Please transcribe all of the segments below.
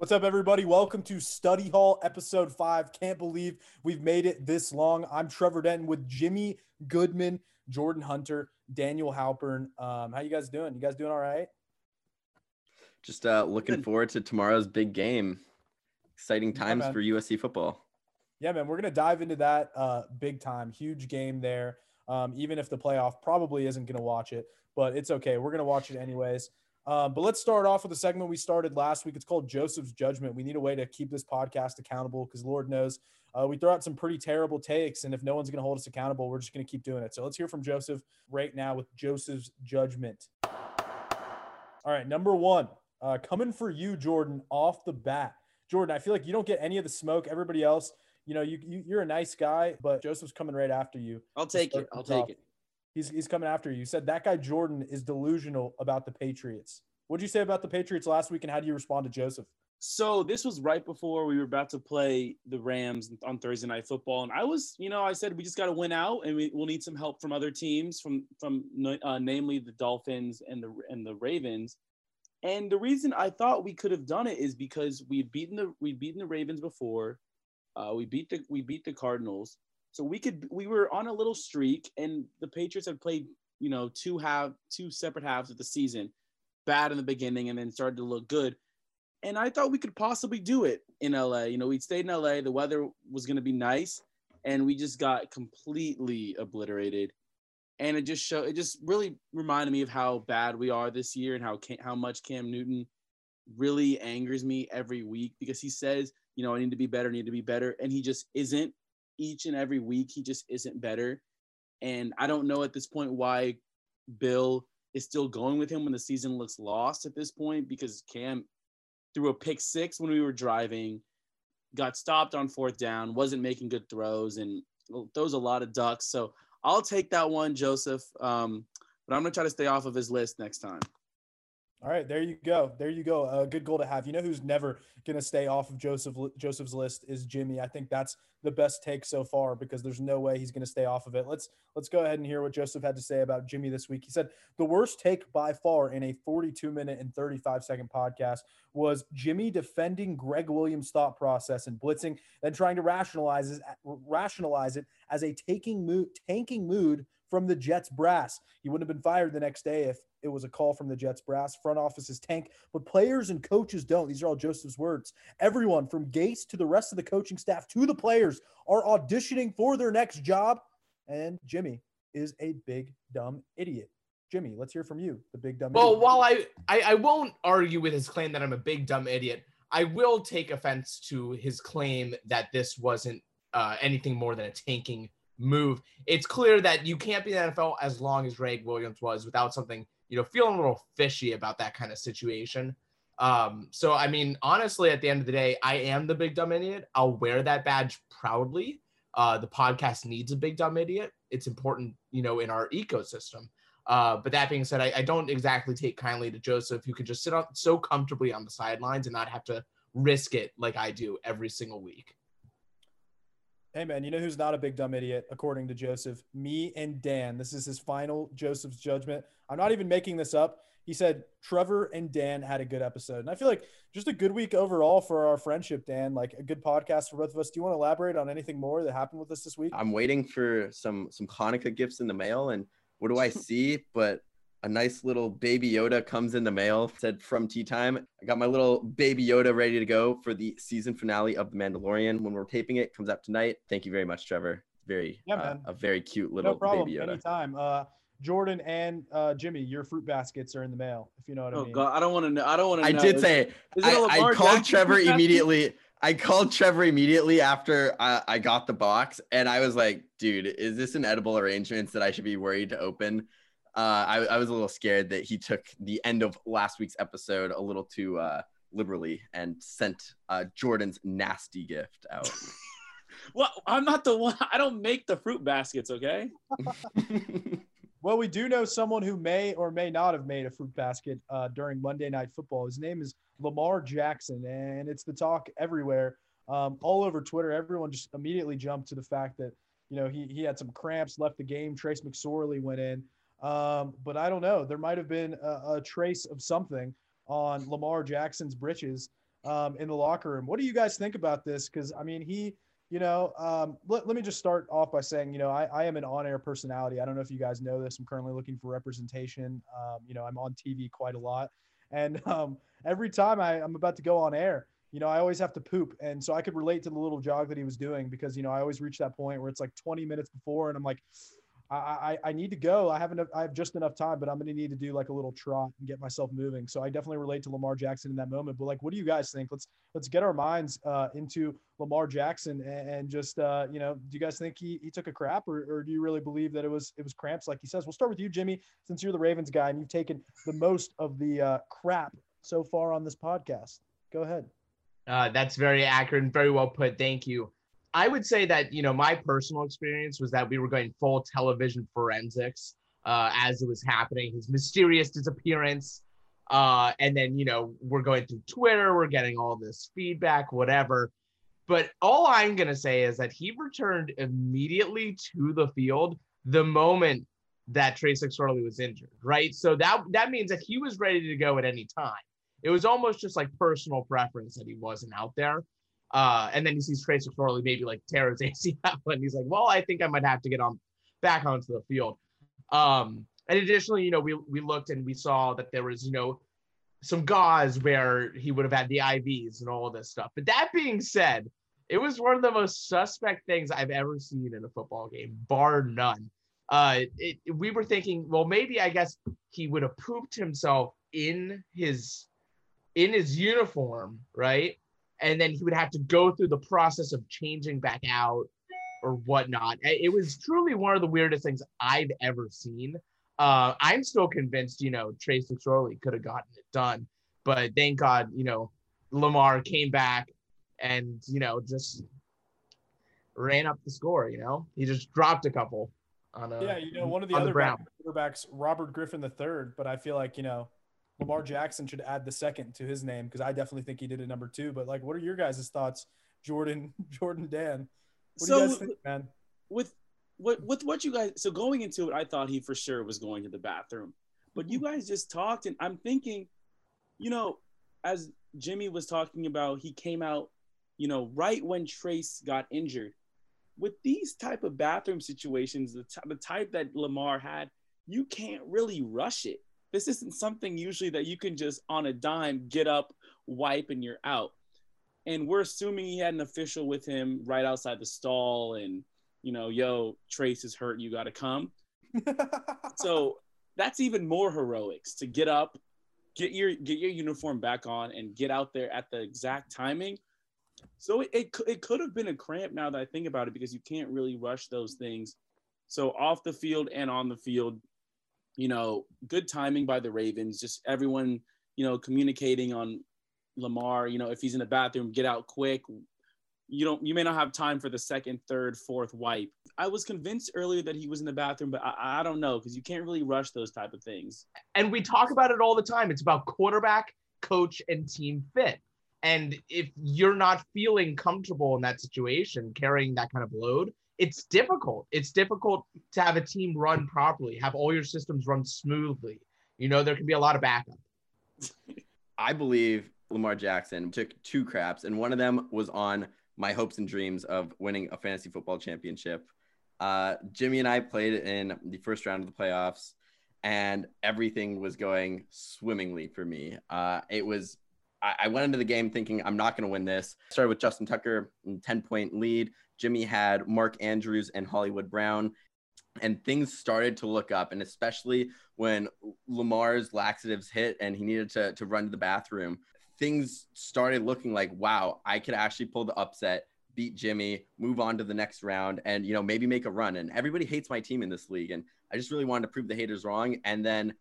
What's up, everybody? Welcome to Study Hall, episode five. Can't believe we've made it this long. I'm Trevor Denton with Jimmy Goodman, Jordan Hunter, Daniel Halpern. Um, how you guys doing? You guys doing all right? Just uh, looking forward to tomorrow's big game. Exciting times Yeah, for USC football. Yeah, man, we're gonna dive into that uh, big time, huge game there. Um, even if the playoff probably isn't gonna watch it, but it's okay. We're gonna watch it anyways. Um, but let's start off with a segment we started last week. It's called Joseph's Judgment. We need a way to keep this podcast accountable because Lord knows uh, we throw out some pretty terrible takes, and if no one's gonna hold us accountable, we're just gonna keep doing it. So let's hear from Joseph right now with Joseph's Judgment. All right, number one, uh, coming for you, Jordan, off the bat. Jordan, I feel like you don't get any of the smoke. Everybody else, you know, you, you you're a nice guy, but Joseph's coming right after you. I'll take it. I'll things off. take it. He's he's coming after you. You said that guy Jordan is delusional about the Patriots. What'd you say about the Patriots last week, and how do you respond to Joseph? So this was right before we were about to play the Rams on Thursday Night Football, and I was, you know, I said we just got to win out, and we, we'll need some help from other teams, from from uh, namely the Dolphins and the and the Ravens. And the reason I thought we could have done it is because we had beaten the we beaten the Ravens before, uh, we beat the we beat the Cardinals, so we could we were on a little streak, and the Patriots had played, you know, two half two separate halves of the season, bad in the beginning, and then started to look good and I thought we could possibly do it in LA. You know, we'd stayed in LA. The weather was going to be nice, and we just got completely obliterated. And it just showed. It just really reminded me of how bad we are this year, and how how much Cam Newton really angers me every week because he says, you know, I need to be better, I need to be better, and he just isn't. Each and every week, he just isn't better. And I don't know at this point why Bill is still going with him when the season looks lost at this point because Cam threw a pick six when we were driving, got stopped on fourth down, wasn't making good throws, and throws a lot of ducks. So I'll take that one, Joseph. Um, but I'm gonna try to stay off of his list next time. All right, there you go. There you go. A good goal to have. You know who's never going to stay off of Joseph Joseph's list is Jimmy. I think that's the best take so far because there's no way he's going to stay off of it. Let's let's go ahead and hear what Joseph had to say about Jimmy this week. He said the worst take by far in a 42 minute and 35 second podcast was Jimmy defending Gregg Williams' thought process and blitzing, then trying to rationalize rationalize it as a taking mood, tanking mood from the Jets brass. He wouldn't have been fired the next day if it was a call from the Jets brass. Front offices tank, but players and coaches don't. These are all Joseph's words. Everyone from Gase to the rest of the coaching staff to the players are auditioning for their next job. And Jimmy is a big dumb idiot. Jimmy, let's hear from you, the big dumb Well, idiot. while I, I I won't argue with his claim that I'm a big dumb idiot, I will take offense to his claim that this wasn't uh, anything more than a tanking move. It's clear that you can't be in the NFL as long as Gregg Williams was without something, you know, feeling a little fishy about that kind of situation. Um, so I mean, honestly, at the end of the day, I am the big dumb idiot. I'll wear that badge proudly. Uh, the podcast needs a big dumb idiot. It's important, you know, in our ecosystem. Uh, but that being said, I, I don't exactly take kindly to Joseph, who could just sit on so comfortably on the sidelines and not have to risk it like I do every single week. Hey man, you know who's not a big dumb idiot according to Joseph? Me and Dan. This is his final Joseph's judgment. I'm not even making this up. He said Trevor and Dan had a good episode. And I feel like just a good week overall for our friendship, Dan. Like a good podcast for both of us. Do you want to elaborate on anything more that happened with us this week? I'm waiting for some some Hanukkah gifts in the mail, and what do I see? But a nice little baby Yoda comes in the mail. Said from tea time. I got my little baby Yoda ready to go for the season finale of The Mandalorian. When we're taping it, comes out tonight. Thank you very much, Trevor. Very Yeah, uh, man. a very cute little no problem. baby Yoda. Anytime. Uh, Jordan and uh, Jimmy, your fruit baskets are in the mail. If you know what I Oh mean. God, I don't want to know. I don't want to. I know. did Is say it- is it I, a I Lamar called Trevor immediately. I called Trevor immediately after I, I got the box, and I was like, "Dude, is this an edible arrangements that I should be worried to open?" Uh, I, I was a little scared that he took the end of last week's episode a little too uh, liberally and sent uh, Jordan's nasty gift out. Well, I'm not the one. I don't make the fruit baskets. Okay. Well, we do know someone who may or may not have made a fruit basket uh, during Monday Night Football. His name is Lamar Jackson, and it's the talk everywhere, um, all over Twitter. Everyone just immediately jumped to the fact that you know he he had some cramps, left the game. Trace McSorley went in, um, but I don't know. There might have been a, a trace of something on Lamar Jackson's britches. um, in the locker room. What do you guys think about this? Because I mean, he, you know, um, let, let me just start off by saying, you know, I, I am an on-air personality. I don't know if you guys know this. I'm currently looking for representation. Um, you know, I'm on TV quite a lot, and um, every time I, I'm about to go on air, you know, I always have to poop. And so I could relate to the little jog that he was doing because, you know, I always reach that point where it's like 20 minutes before and I'm like, I, I, I need to go. I have enough, I have just enough time, but I'm going to need to do like a little trot and get myself moving. So I definitely relate to Lamar Jackson in that moment. But like, what do you guys think? Let's let's get our minds uh, into Lamar Jackson and, and just uh, you know, do you guys think he, he took a crap or, or do you really believe that it was it was cramps like he says? We'll start with you, Jimmy, since you're the Ravens guy and you've taken the most of the uh, crap so far on this podcast. Go ahead. Uh, that's very accurate and very well put. Thank you. I would say that you know my personal experience was that we were going full television forensics uh, as it was happening. His mysterious disappearance, uh, and then you know we're going through Twitter, we're getting all this feedback, whatever. But all I'm gonna say is that he returned immediately to the field the moment that Trace McSorley was injured, right? So that that means that he was ready to go at any time. It was almost just like personal preference that he wasn't out there. Uh, and then he sees Trace McSorley maybe like tear his ACL, and he's like, "Well, I think I might have to get on back onto the field." Um, and additionally, you know, we we looked and we saw that there was, you know, some gauze where he would have had the IVs and all of this stuff. But that being said, it was one of the most suspect things I've ever seen in a football game, bar none. Uh, it, we were thinking, well, maybe I guess he would have pooped himself in his in his uniform, right? And then he would have to go through the process of changing back out or whatnot. It was truly one of the weirdest things I've ever seen. Uh, I'm still convinced, you know, Trace McSorley could have gotten it done, but thank God, you know, Lamar came back and you know just ran up the score. You know, he just dropped a couple on a yeah. You know, one of the other the quarterbacks, Robert Griffin III, but I feel like you know Lamar Jackson should add the second to his name because I definitely think he did a number two. But like, what are your guys' thoughts, Jordan, Jordan, Dan? What so, do you guys think, man? With what with what you guys so going into it, I thought he for sure was going to the bathroom. But you guys just talked, and I'm thinking, you know, as Jimmy was talking about, he came out, you know, right when Trace got injured. With these type of bathroom situations, the, t- the type that Lamar had, you can't really rush it this isn't something usually that you can just on a dime get up, wipe, and you're out. And we're assuming he had an official with him right outside the stall, and you know, yo, Trace is hurt, you got to come. so that's even more heroics to get up, get your get your uniform back on, and get out there at the exact timing. So it, it, it could have been a cramp now that I think about it because you can't really rush those things. So off the field and on the field, you know, good timing by the Ravens. Just everyone, you know, communicating on Lamar. You know, if he's in the bathroom, get out quick. You don't. You may not have time for the second, third, fourth wipe. I was convinced earlier that he was in the bathroom, but I, I don't know because you can't really rush those type of things. And we talk about it all the time. It's about quarterback, coach, and team fit. And if you're not feeling comfortable in that situation, carrying that kind of load, it's difficult. It's difficult to have a team run properly, have all your systems run smoothly. You know, there can be a lot of backup. I believe Lamar Jackson took two craps, and one of them was on my hopes and dreams of winning a fantasy football championship. Uh, Jimmy and I played in the first round of the playoffs, and everything was going swimmingly for me. Uh, it was I, went into the game thinking I'm not going to win this. Started with Justin Tucker, 10 point lead. Jimmy had Mark Andrews and Hollywood Brown. And things started to look up, and especially when Lamar's laxatives hit and he needed to, to run to the bathroom, things started looking like, wow, I could actually pull the upset, beat Jimmy, move on to the next round, and you know maybe make a run. And everybody hates my team in this league, and I just really wanted to prove the haters wrong. And then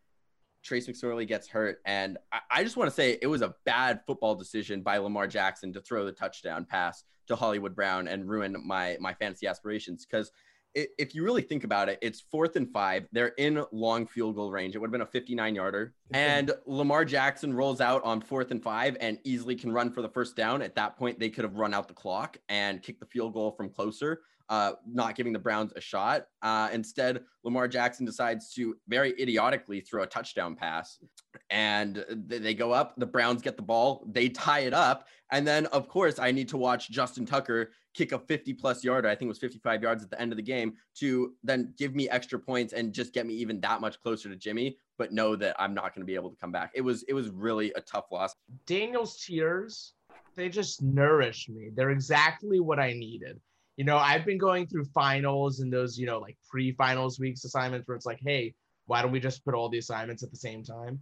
Trace McSorley gets hurt. And I, I just want to say it was a bad football decision by Lamar Jackson to throw the touchdown pass to Hollywood Brown and ruin my my fantasy aspirations. Because if you really think about it, it's fourth and five. They're in long field goal range. It would have been a 59 yarder. And Lamar Jackson rolls out on fourth and five and easily can run for the first down. At that point, they could have run out the clock and kicked the field goal from closer. Uh, not giving the Browns a shot. Uh, instead, Lamar Jackson decides to very idiotically throw a touchdown pass, and they go up. The Browns get the ball, they tie it up, and then of course I need to watch Justin Tucker kick a 50 plus yarder. I think it was 55 yards at the end of the game to then give me extra points and just get me even that much closer to Jimmy. But know that I'm not going to be able to come back. It was it was really a tough loss. Daniel's tears, they just nourish me. They're exactly what I needed you know, I've been going through finals and those, you know, like pre-finals weeks assignments where it's like, hey, why don't we just put all the assignments at the same time?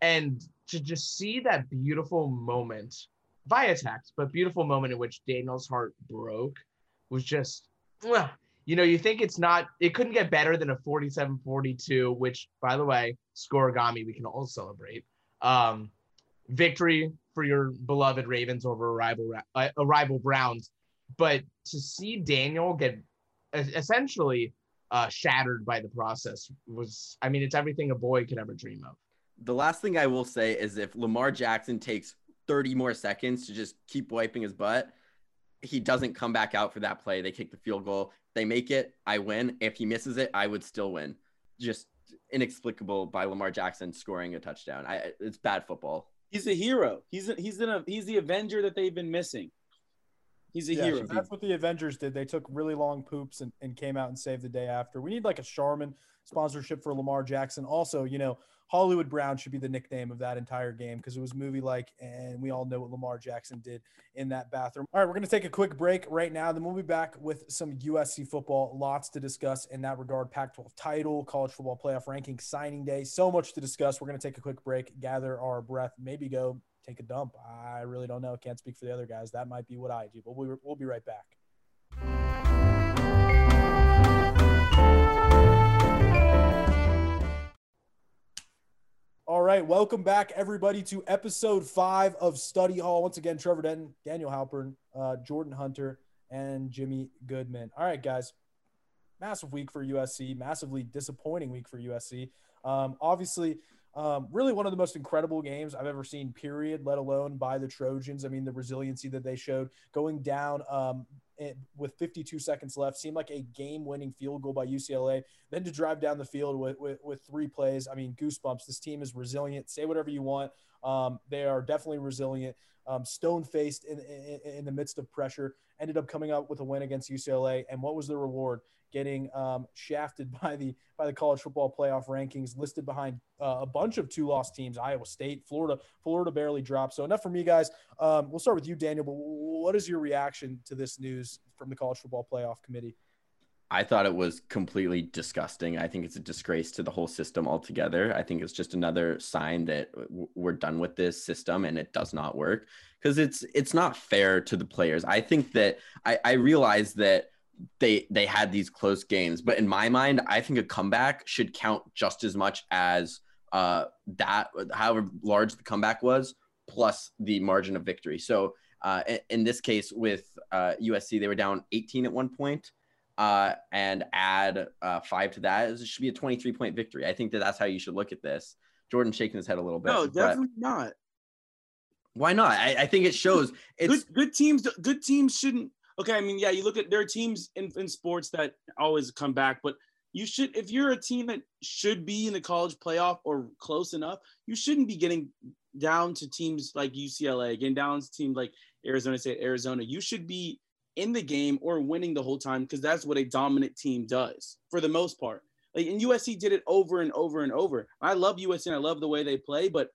And to just see that beautiful moment via text, but beautiful moment in which Daniel's heart broke was just, well, you know, you think it's not, it couldn't get better than a 47 42, which, by the way, scorigami, we can all celebrate. Um, victory for your beloved Ravens over a rival, a rival Browns but to see Daniel get essentially uh, shattered by the process was, I mean, it's everything a boy could ever dream of. The last thing I will say is if Lamar Jackson takes 30 more seconds to just keep wiping his butt, he doesn't come back out for that play. They kick the field goal. They make it. I win. If he misses it, I would still win. Just inexplicable by Lamar Jackson scoring a touchdown. I, it's bad football. He's a hero. He's a, he's in a, he's the Avenger that they've been missing. He's a yeah, hero. That's what the Avengers did. They took really long poops and, and came out and saved the day after. We need like a Charmin sponsorship for Lamar Jackson. Also, you know, Hollywood Brown should be the nickname of that entire game because it was movie like, and we all know what Lamar Jackson did in that bathroom. All right, we're going to take a quick break right now. Then we'll be back with some USC football. Lots to discuss in that regard. Pac 12 title, college football playoff ranking, signing day. So much to discuss. We're going to take a quick break, gather our breath, maybe go take a dump. I really don't know. Can't speak for the other guys. That might be what I do, but we'll, we'll be right back. All right, welcome back, everybody, to episode five of Study Hall. Once again, Trevor Denton, Daniel Halpern, uh, Jordan Hunter, and Jimmy Goodman. All right, guys, massive week for USC, massively disappointing week for USC. Um, obviously, um, really, one of the most incredible games I've ever seen, period, let alone by the Trojans. I mean, the resiliency that they showed going down um, with 52 seconds left seemed like a game winning field goal by UCLA. Then to drive down the field with, with, with, three plays. I mean, goosebumps. This team is resilient. Say whatever you want. Um, they are definitely resilient. Um, stone faced in, in, in, the midst of pressure. Ended up coming up with a win against UCLA. And what was the reward? Getting um, shafted by the by the college football playoff rankings, listed behind uh, a bunch of two-loss teams: Iowa State, Florida. Florida barely dropped. So enough for me, guys. Um, we'll start with you, Daniel. But what is your reaction to this news from the college football playoff committee? I thought it was completely disgusting. I think it's a disgrace to the whole system altogether. I think it's just another sign that we're done with this system and it does not work because it's it's not fair to the players. I think that I, I realize that they they had these close games. But in my mind, I think a comeback should count just as much as uh, that, however large the comeback was, plus the margin of victory. So uh, in, in, this case, with uh, USC, they were down 18 at one point, uh, and add uh, five to that, it should be a 23 point victory. I think that that's how you should look at this. Jordan shaking his head a little bit. No, definitely not. Why not? I, I think it shows. It's good, good teams. Good teams shouldn't okay, I mean, yeah, you look at there are teams in, in sports that always come back, but you should if you're a team that should be in the college playoff or close enough, you shouldn't be getting down to teams like UCLA, getting down to teams like Arizona State, Arizona. You should be in the game or winning the whole time because that's what a dominant team does for the most part. Like and USC did it over and over and over. I love USC and I love the way they play, but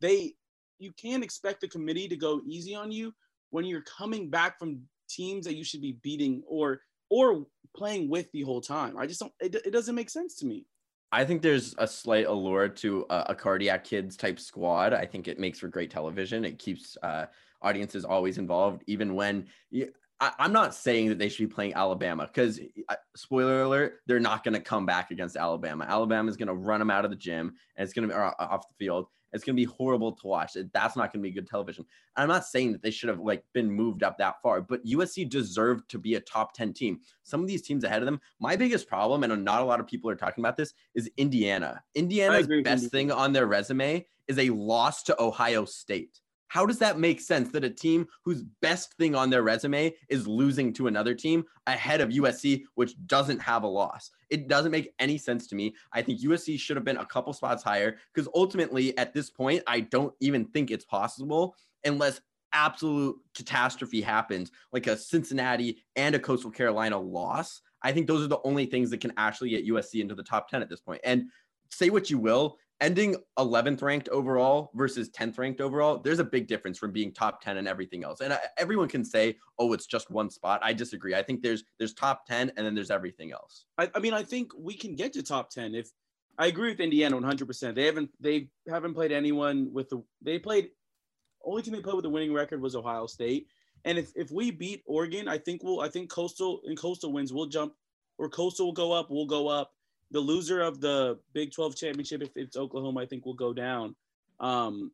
they you can't expect the committee to go easy on you when you're coming back from teams that you should be beating or or playing with the whole time. I just don't. It, it doesn't make sense to me. I think there's a slight allure to a, a, cardiac kids type squad. I think it makes for great television. It keeps uh, audiences always involved, even when you, I, am not saying that they should be playing Alabama because, uh, spoiler alert, they're not going to come back against Alabama. Alabama is going to run them out of the gym and it's going to be off the field. It's going to be horrible to watch. That's not going to be good television. I'm not saying that they should have like been moved up that far, but USC deserved to be a top 10 team. Some of these teams ahead of them, my biggest problem, and not a lot of people are talking about this, is Indiana. Indiana's best thing on their resume is a loss to Ohio State. How does that make sense that a team whose best thing on their resume is losing to another team ahead of USC, which doesn't have a loss? It doesn't make any sense to me. I think USC should have been a couple spots higher because ultimately, at this point, I don't even think it's possible unless absolute catastrophe happens, like a Cincinnati and a Coastal Carolina loss. I think those are the only things that can actually get USC into the top 10 at this point. And say what you will, ending 11th ranked overall versus 10th ranked overall, there's a big difference from being top 10 and everything else. And I, everyone can say, "Oh, it's just one spot." I disagree. I think there's there's top 10 and then there's everything else. I, I mean, I think we can get to top 10 if I agree with Indiana 100%. They haven't they haven't played anyone with the they played only team they played with the winning record was Ohio State. And if, if we beat Oregon, I think we'll I think Coastal and Coastal wins, we'll jump or Coastal will go up, we'll go up the loser of the Big 12 championship, if it's Oklahoma, I think will go down. Um,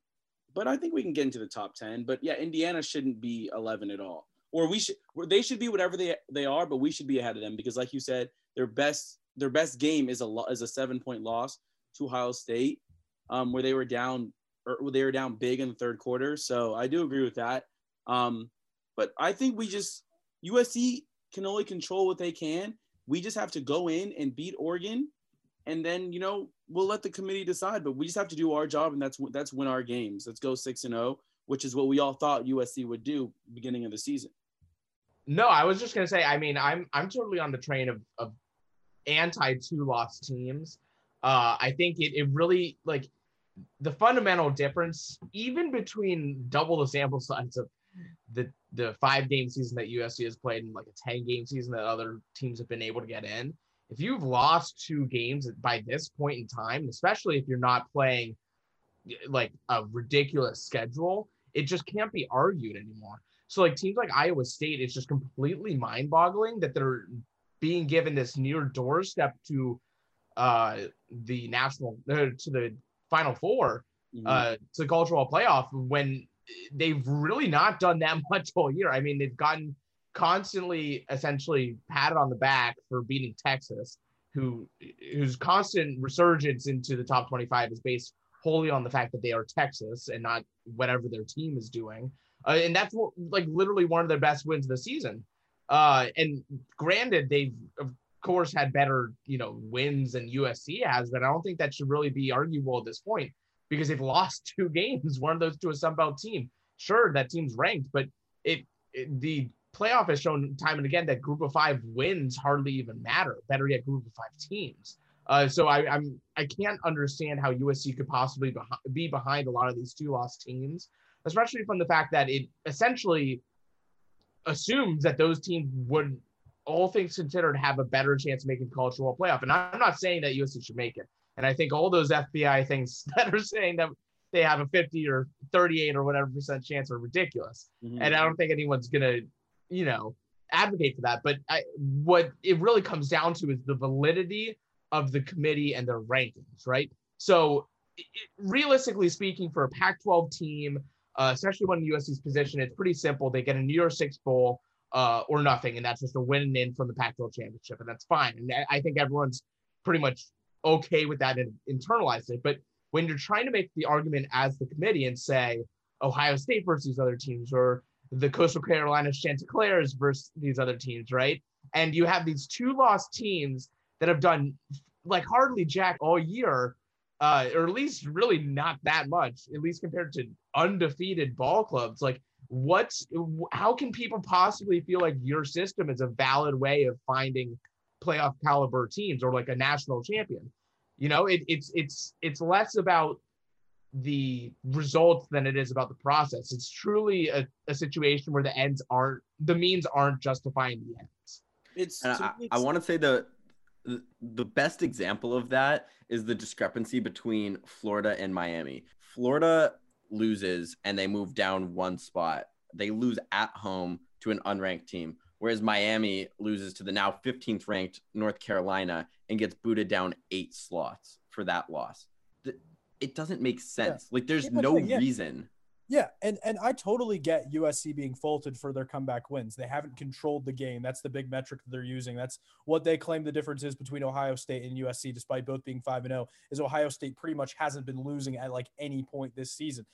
but I think we can get into the top 10. But yeah, Indiana shouldn't be 11 at all. Or we should, they should be whatever they they are, but we should be ahead of them because, like you said, their best their best game is a is a seven point loss to Ohio State, um, where they were down or they were down big in the third quarter. So I do agree with that. Um, but I think we just USC can only control what they can, we just have to go in and beat Oregon, and then you know we'll let the committee decide. But we just have to do our job, and that's that's win our games. Let's go six and zero, which is what we all thought USC would do beginning of the season. No, I was just gonna say. I mean, I'm I'm totally on the train of of anti two loss teams. Uh, I think it it really like the fundamental difference, even between double the sample size of the the five game season that USC has played and like a 10 game season that other teams have been able to get in. If you've lost two games by this point in time, especially if you're not playing like a ridiculous schedule, it just can't be argued anymore. So like teams like Iowa State, it's just completely mind-boggling that they're being given this near doorstep to uh the national uh, to the final 4 mm-hmm. uh to the cultural playoff when they've really not done that much all year. I mean, they've gotten constantly essentially patted on the back for beating Texas, who whose constant resurgence into the top 25 is based wholly on the fact that they are Texas and not whatever their team is doing. Uh, and that's what, like literally one of their best wins of the season. Uh, and granted, they've of course had better, you know, wins than USC has, but I don't think that should really be arguable at this point because they've lost two games, one of those to a Sun Belt team. Sure, that team's ranked, but it, it, the playoff has shown time and again that Group of Five wins hardly even matter. Better yet, Group of Five teams. Uh, so I, I'm I can't understand how USC could possibly be behind a lot of these two lost teams, especially from the fact that it essentially assumes that those teams would, all things considered, have a better chance of making cultural playoff. And I'm not saying that USC should make it. And I think all those FPI things that are saying that they have a 50 or 38 or whatever percent chance are ridiculous. Mm-hmm. And I don't think anyone's going to, you know, advocate for that. But I, what it really comes down to is the validity of the committee and their rankings, right? So, it, realistically speaking, for a Pac 12 team, uh, especially when USC's position, it's pretty simple. They get a New Year's Six bowl uh, or nothing, and that's just a win and in from the Pac 12 championship, and that's fine. And I think everyone's pretty much okay with that and internalize it. But when you're trying to make the argument as the committee and say Ohio State versus these other teams or the Coastal Carolina Chanticleers versus these other teams, right? And you have these two lost teams that have done like hardly jack all year, uh, or at least really not that much, at least compared to undefeated ball clubs. Like, what's how can people possibly feel like your system is a valid way of finding playoff caliber teams or like a national champion. You know, it, it's it's it's less about the results than it is about the process. It's truly a, a situation where the ends aren't the means aren't justifying the ends. It's, I, I want to say the the best example of that is the discrepancy between Florida and Miami. Florida loses and they move down one spot. They lose at home to an unranked team whereas Miami loses to the now 15th ranked North Carolina and gets booted down eight slots for that loss. It doesn't make sense. Yeah. Like there's no yeah. reason. Yeah, and and I totally get USC being faulted for their comeback wins. They haven't controlled the game. That's the big metric that they're using. That's what they claim the difference is between Ohio State and USC, despite both being five and zero. Is Ohio State pretty much hasn't been losing at like any point this season.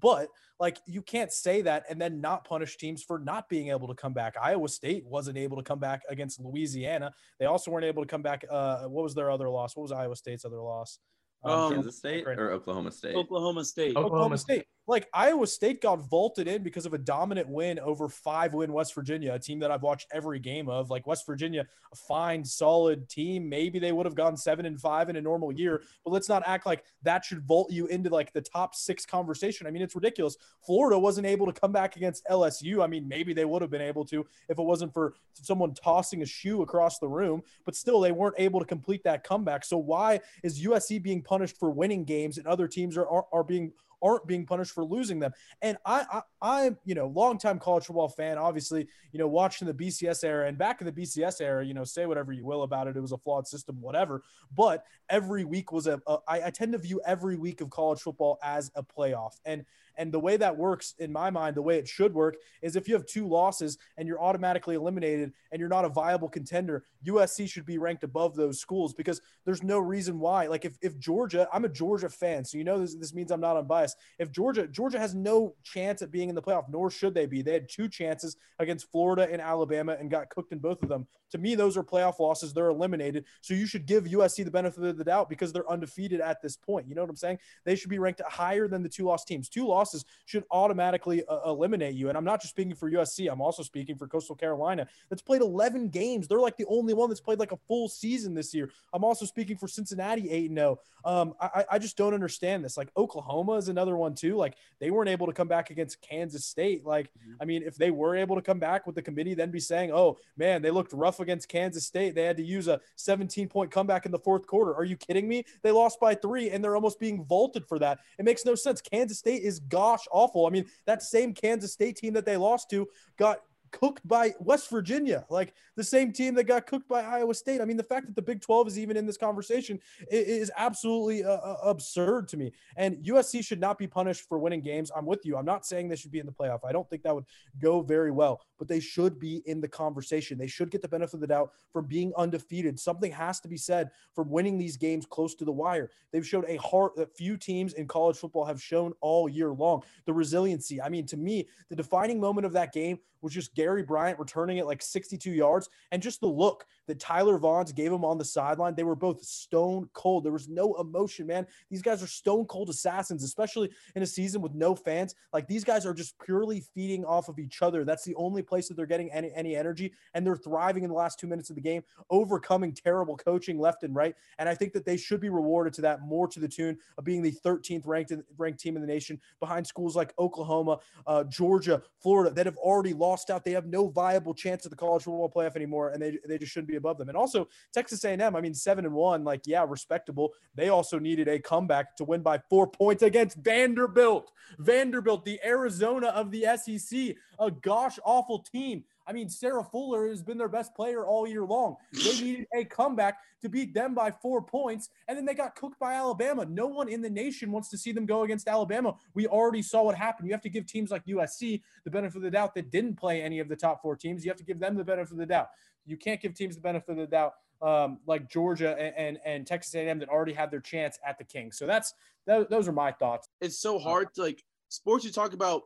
But like you can't say that and then not punish teams for not being able to come back. Iowa State wasn't able to come back against Louisiana. They also weren't able to come back. Uh, what was their other loss? What was Iowa State's other loss? Um, Kansas State or Oklahoma State? Oklahoma State. Oklahoma State. Like Iowa State got vaulted in because of a dominant win over five win West Virginia, a team that I've watched every game of. Like West Virginia, a fine, solid team. Maybe they would have gone seven and five in a normal year, but let's not act like that should vault you into like the top six conversation. I mean, it's ridiculous. Florida wasn't able to come back against LSU. I mean, maybe they would have been able to if it wasn't for someone tossing a shoe across the room, but still they weren't able to complete that comeback. So why is USC being punished for winning games and other teams are, are, are being aren't being punished for losing them. And I, I am you know longtime college football fan. Obviously, you know watching the BCS era and back in the BCS era, you know say whatever you will about it. It was a flawed system, whatever. But every week was a. a I, I tend to view every week of college football as a playoff. And and the way that works in my mind, the way it should work is if you have two losses and you're automatically eliminated and you're not a viable contender, USC should be ranked above those schools because there's no reason why. Like if, if Georgia, I'm a Georgia fan, so you know this, this means I'm not unbiased. If Georgia, Georgia has no chance at being in the playoff, nor should they be. They had two chances against Florida and Alabama and got cooked in both of them. To me, those are playoff losses. They're eliminated. So you should give USC the benefit of the doubt because they're undefeated at this point. You know what I'm saying? They should be ranked higher than the two lost teams. Two losses should automatically uh, eliminate you. And I'm not just speaking for USC. I'm also speaking for Coastal Carolina that's played 11 games. They're like the only one that's played like a full season this year. I'm also speaking for Cincinnati 8 0. Um, I, I just don't understand this. Like Oklahoma is another one too. Like they weren't able to come back against Kansas State. Like, mm-hmm. I mean, if they were able to come back with the committee, then be saying, oh man, they looked rough against Kansas State. They had to use a 17 point comeback in the fourth quarter. Are you kidding me? They lost by three and they're almost being vaulted for that. It makes no sense. Kansas State is gosh awful. I mean, that same Kansas State team that they lost to got cooked by West Virginia, like the same team that got cooked by Iowa State. I mean, the fact that the Big 12 is even in this conversation is absolutely uh, uh, absurd to me. And USC should not be punished for winning games. I'm with you. I'm not saying they should be in the playoff. I don't think that would go very well, but they should be in the conversation. They should get the benefit of the doubt for being undefeated. Something has to be said for winning these games close to the wire. They've showed a heart that few teams in college football have shown all year long. The resiliency. I mean, to me, the defining moment of that game was just Gary Bryant returning it like 62 yards and just the look that Tyler Vaughns gave him on the sideline. They were both stone cold. There was no emotion, man. These guys are stone cold assassins, especially in a season with no fans. Like these guys are just purely feeding off of each other. That's the only place that they're getting any, any energy. And they're thriving in the last two minutes of the game, overcoming terrible coaching left and right. And I think that they should be rewarded to that more to the tune of being the 13th ranked, ranked team in the nation behind schools like Oklahoma, uh, Georgia, Florida that have already lost out. They have no viable chance at the college football playoff anymore, and they, they just shouldn't be above them. And also Texas A&M, I mean, seven and one, like yeah, respectable. They also needed a comeback to win by four points against Vanderbilt. Vanderbilt, the Arizona of the SEC, a gosh awful team. I mean, Sarah Fuller has been their best player all year long. They needed a comeback to beat them by four points, and then they got cooked by Alabama. No one in the nation wants to see them go against Alabama. We already saw what happened. You have to give teams like USC the benefit of the doubt that didn't play any of the top four teams. You have to give them the benefit of the doubt. You can't give teams the benefit of the doubt um, like Georgia and, and, and Texas A&M that already had their chance at the King. So that's that, those are my thoughts. It's so hard to like sports. You talk about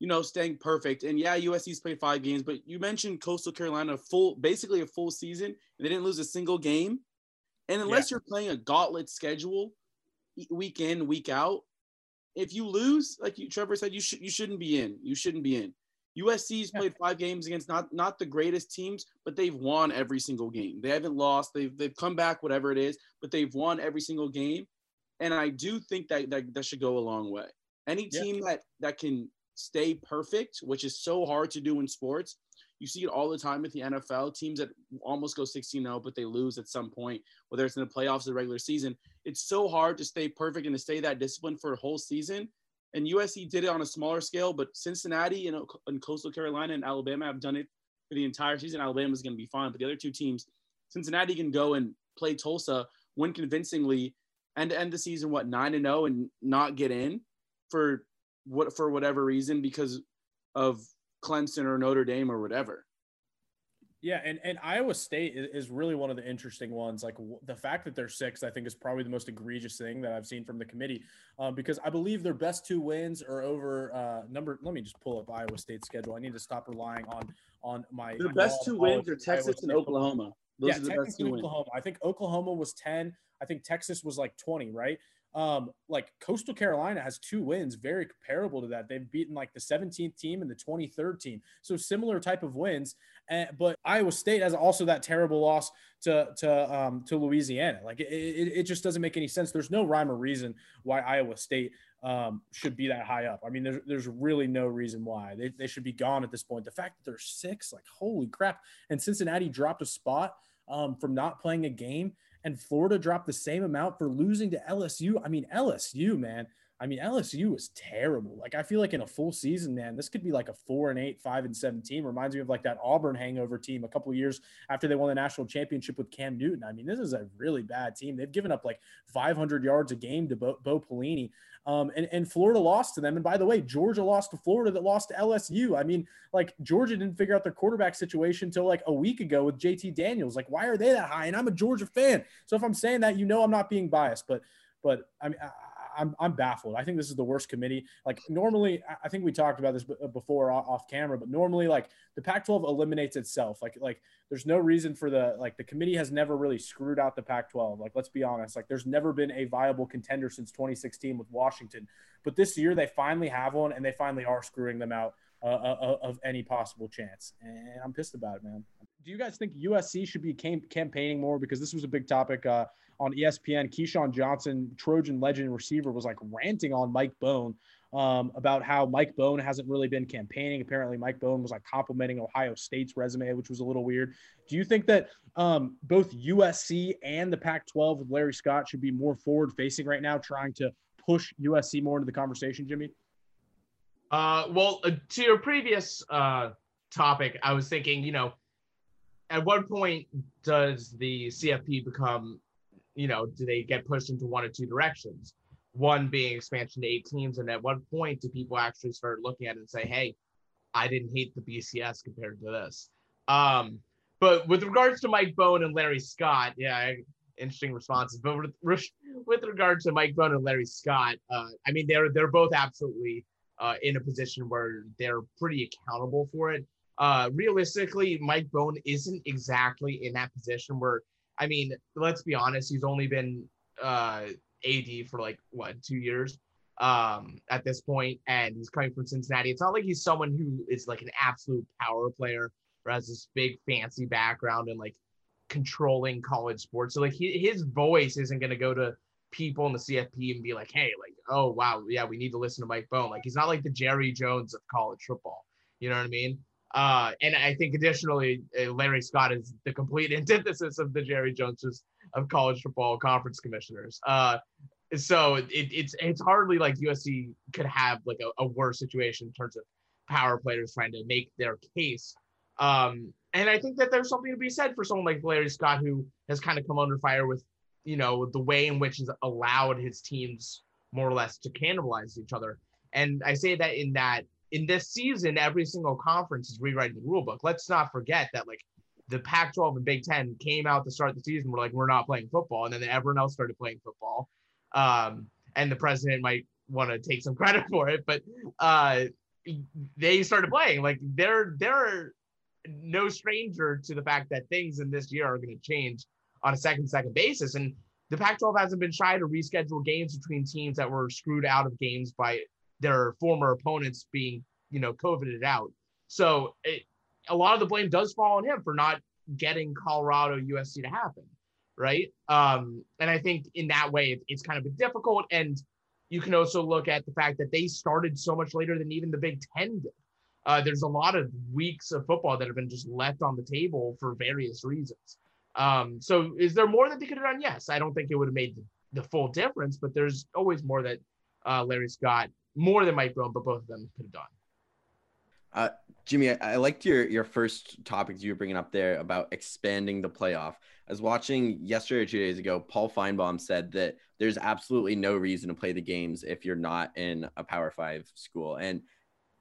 you know, staying perfect. And yeah, USC's played five games, but you mentioned Coastal Carolina full, basically a full season, and they didn't lose a single game. And unless yeah. you're playing a gauntlet schedule, week in, week out, if you lose, like you, Trevor said, you should you shouldn't be in. You shouldn't be in. USC's yeah. played five games against not not the greatest teams, but they've won every single game. They haven't lost. They've they've come back, whatever it is, but they've won every single game. And I do think that that, that should go a long way. Any team yeah. that that can stay perfect, which is so hard to do in sports. You see it all the time with the NFL teams that almost go 16 0, but they lose at some point, whether it's in the playoffs or the regular season. It's so hard to stay perfect and to stay that disciplined for a whole season. And USC did it on a smaller scale, but Cincinnati know, and Coastal Carolina and Alabama have done it for the entire season. Alabama's going to be fine, but the other two teams, Cincinnati can go and play Tulsa, win convincingly, and end the season what nine and zero oh and not get in for what for whatever reason because of Clemson or Notre Dame or whatever. Yeah, and, and Iowa State is really one of the interesting ones. Like the fact that they're sixth, I think, is probably the most egregious thing that I've seen from the committee, um, because I believe their best two wins are over uh, number. Let me just pull up Iowa State's schedule. I need to stop relying on on my. The best two wins are Texas and Oklahoma. Those yeah, Texas and Oklahoma. I think Oklahoma was ten. I think Texas was like twenty, right? Um, like Coastal Carolina has two wins, very comparable to that. They've beaten like the 17th team and the 23rd team, so similar type of wins. And, but Iowa State has also that terrible loss to to um, to Louisiana. Like it, it, it just doesn't make any sense. There's no rhyme or reason why Iowa State um, should be that high up. I mean, there's, there's really no reason why they, they should be gone at this point. The fact that they're six, like holy crap, and Cincinnati dropped a spot um, from not playing a game and Florida dropped the same amount for losing to LSU. I mean, LSU, man. I mean, LSU was terrible. Like, I feel like in a full season, man, this could be like a four and eight, five and seven team. Reminds me of like that Auburn hangover team a couple years after they won the national championship with Cam Newton. I mean, this is a really bad team. They've given up like 500 yards a game to Bo, Bo Pelini. Um, and, and Florida lost to them. And by the way, Georgia lost to Florida that lost to LSU. I mean, like Georgia didn't figure out their quarterback situation until like a week ago with JT Daniels. Like, why are they that high? And I'm a Georgia fan. So if I'm saying that, you know, I'm not being biased, but, but I mean, I'm, I'm baffled. I think this is the worst committee. Like normally, I think we talked about this uh, before off camera, but normally like the Pac-12 eliminates itself. Like like there's no reason for the like the committee has never really screwed out the Pac-12. Like let's be honest, like there's never been a viable contender since 2016 with Washington, but this year they finally have one and they finally are screwing them out uh, uh, uh of any possible chance. And I'm pissed about it, man. Do you guys think USC should be cam- campaigning more because this was a big topic uh, on ESPN, Keyshawn Johnson, Trojan legend receiver, was like ranting on Mike Bohn um, about how Mike Bohn hasn't really been campaigning. Apparently, Mike Bohn was like complimenting Ohio State's resume, which was a little weird. Do you think that um, both USC and the Pac 12 with Larry Scott should be more forward facing right now, trying to push USC more into the conversation, Jimmy? Uh, well, uh, to your previous uh, topic, I was thinking, you know, at what point does the CFP become you know, do they get pushed into one or two directions? One being expansion to eight teams, and at what point do people actually start looking at it and say, "Hey, I didn't hate the BCS compared to this." Um, but with regards to Mike Bohn and Larry Scott, yeah, interesting responses. But with, with to Mike Bohn and Larry Scott, uh, I mean, they're they're both absolutely uh, in a position where they're pretty accountable for it. Uh, realistically, Mike Bohn isn't exactly in that position where I mean, let's be honest, he's only been uh, AD for like what two years um, at this point, and he's coming from Cincinnati. It's not like he's someone who is like an absolute power player or has this big fancy background and like controlling college sports. So like he, his voice isn't going to go to people in the CFP and be like, hey, like, oh wow, yeah, we need to listen to Mike Bohn. Like he's not like the Jerry Jones of college football. You know what I mean? Uh, and I think additionally, uh, Larry Scott is the complete antithesis of the Jerry Joneses of college football conference commissioners. Uh, so it, it's it's hardly like USC could have like a, a, worse situation in terms of power players trying to make their case. Um, and I think that there's something to be said for someone like Larry Scott who has kind of come under fire with, you know, the way in which he's allowed his teams more or less to cannibalize each other. And I say that in that in this season, every single conference is rewriting the rule book. Let's not forget that like the Pac-12 and Big Ten came out to start the season. We're like, we're not playing football, and then everyone else started playing football. Um, and the president might want to take some credit for it, but uh, they started playing. Like they're they're no stranger to the fact that things in this year are going to change on a second second basis. And the Pac-12 hasn't been shy to reschedule games between teams that were screwed out of games by their former opponents being, you know, COVIDed out. So it, a lot of the blame does fall on him for not getting Colorado USC to happen, right? Um, and I think in that way, it, it's kind of difficult. And you can also look at the fact that they started so much later than even the Big Ten did. Uh, there's a lot of weeks of football that have been just left on the table for various reasons. Um, so is there more that they could have done? Yes. I don't think it would have made the, full difference, but there's always more that uh, Larry Scott more than Mike Bohn, but both of them could have done. Uh, Jimmy, I, I liked your your first topics you were bringing up there about expanding the playoff. I was watching yesterday or two days ago. Paul Finebaum said that there's absolutely no reason to play the games if you're not in a Power Five school, and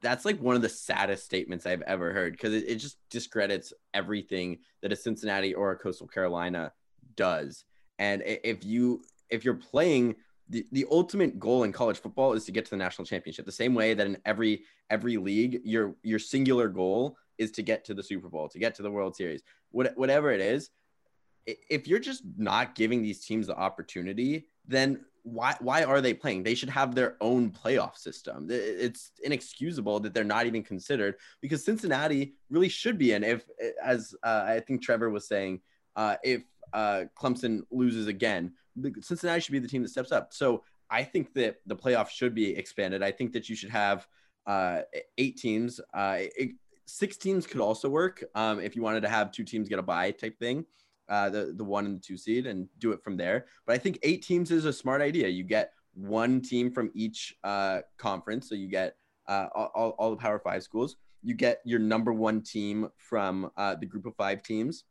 that's like one of the saddest statements I've ever heard because it, it just discredits everything that a Cincinnati or a Coastal Carolina does. And if you if you're playing the, the ultimate goal in college football is to get to the national championship the same way that in every every league your your singular goal is to get to the super bowl to get to the world series what, whatever it is if you're just not giving these teams the opportunity then why why are they playing they should have their own playoff system it's inexcusable that they're not even considered because cincinnati really should be in if as uh, i think trevor was saying uh, if uh, clemson loses again Cincinnati should be the team that steps up. So I think that the playoff should be expanded. I think that you should have uh, eight teams. Uh, it, six teams could also work um, if you wanted to have two teams get a bye type thing. Uh, the the one and the two seed and do it from there. But I think eight teams is a smart idea. You get one team from each uh, conference, so you get uh, all, all the Power Five schools. You get your number one team from uh, the group of five teams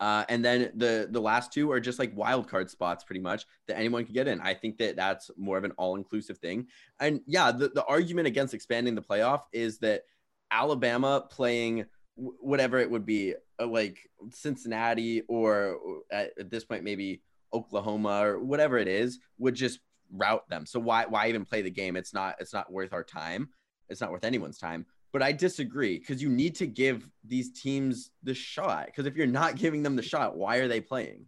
uh, and then the the last two are just like wild card spots, pretty much that anyone can get in. I think that that's more of an all inclusive thing. And yeah, the, the argument against expanding the playoff is that Alabama playing whatever it would be, uh, like Cincinnati or at, at this point maybe Oklahoma or whatever it is, would just route them. So why why even play the game? It's not it's not worth our time. It's not worth anyone's time. But I disagree because you need to give these teams the shot. Because if you're not giving them the shot, why are they playing?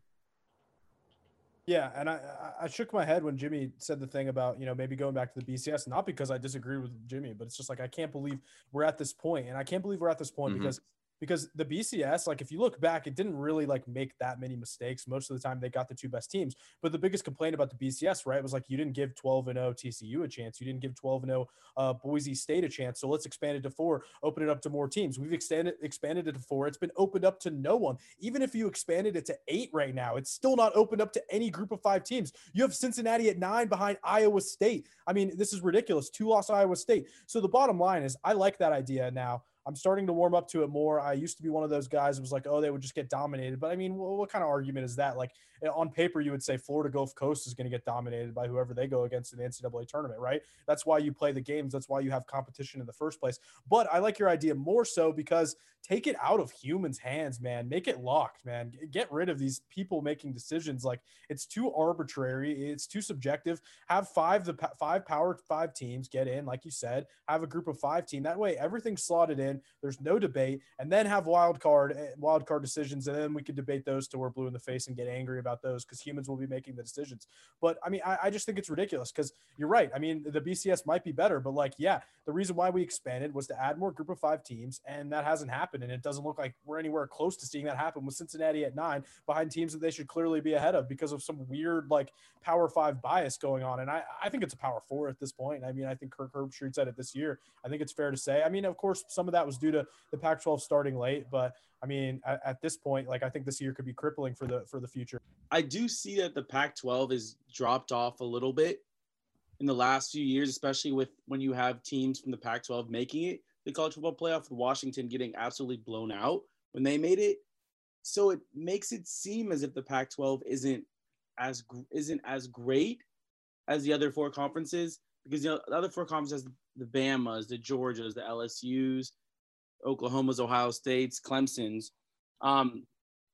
Yeah, and I I shook my head when Jimmy said the thing about you know maybe going back to the BCS, not because I disagree with Jimmy, but it's just like I can't believe we're at this point, and I can't believe we're at this point mm-hmm. because because the BCS, like if you look back, it didn't really like make that many mistakes. Most of the time, they got the two best teams. But the biggest complaint about the BCS, right, was like you didn't give 12 and 0 TCU a chance. You didn't give 12 and 0 uh, Boise State a chance. So let's expand it to four, open it up to more teams. We've expanded expanded it to four. It's been opened up to no one. Even if you expanded it to eight right now, it's still not opened up to any group of five teams. You have Cincinnati at nine behind Iowa State. I mean, this is ridiculous. Two lost Iowa State. So the bottom line is, I like that idea now. I'm starting to warm up to it more. I used to be one of those guys who was like, oh, they would just get dominated. But I mean, what, what kind of argument is that? Like on paper, you would say Florida Gulf Coast is going to get dominated by whoever they go against in the NCAA tournament, right? That's why you play the games. That's why you have competition in the first place. But I like your idea more so because take it out of humans' hands, man. Make it locked, man. Get rid of these people making decisions. Like it's too arbitrary. It's too subjective. Have five the five power five teams get in, like you said. Have a group of five team. That way, everything's slotted in. There's no debate, and then have wild card eh, wild card decisions, and then we could debate those till we're blue in the face and get angry about those because humans will be making the decisions. But I mean, I, I just think it's ridiculous because you're right. I mean, the BCS might be better, but like, yeah, the reason why we expanded was to add more group of five teams, and that hasn't happened. And it doesn't look like we're anywhere close to seeing that happen with Cincinnati at nine behind teams that they should clearly be ahead of because of some weird like power five bias going on. And I, I think it's a power four at this point. I mean, I think Kirk Herbstreit said it this year. I think it's fair to say. I mean, of course, some of that was due to the Pac 12 starting late, but I mean, at, at, this point, like I think this year could be crippling for the for the future. I do see that the Pac-12 is dropped off a little bit in the last few years, especially with when you have teams from the Pac-12 making it the college football playoff with Washington getting absolutely blown out when they made it. So it makes it seem as if the Pac-12 isn't as isn't as great as the other four conferences because you know the other four conferences, the Bama's, the Georgias, the LSU's, Oklahoma's, Ohio State's, Clemson's. Um,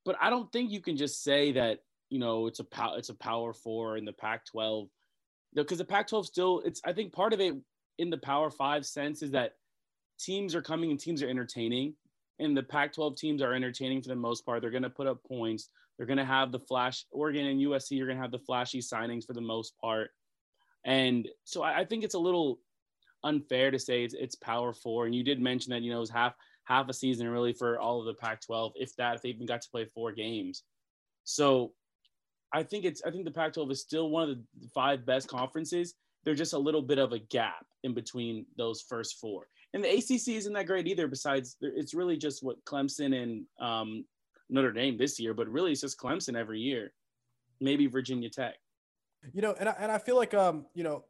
but I don't think you can just say that you know it's a pow- it's a power four in the Pac-12 because the Pac-12 still it's I think part of it in the Power Five sense is that teams are coming and teams are entertaining. And the Pac 12 teams are entertaining for the most part. They're going to put up points. They're going to have the flash, Oregon and USC are going to have the flashy signings for the most part. And so I, I think it's a little unfair to say it's, it's power four. And you did mention that, you know, it was half, half a season really for all of the Pac 12, if that, if they even got to play four games. So I think it's, I think the Pac 12 is still one of the five best conferences. There's just a little bit of a gap in between those first four and the ACC isn't that great either. Besides, it's really just what Clemson and um, Notre Dame this year, but really it's just Clemson every year. Maybe Virginia Tech. You know, and I, and I feel like um, you know,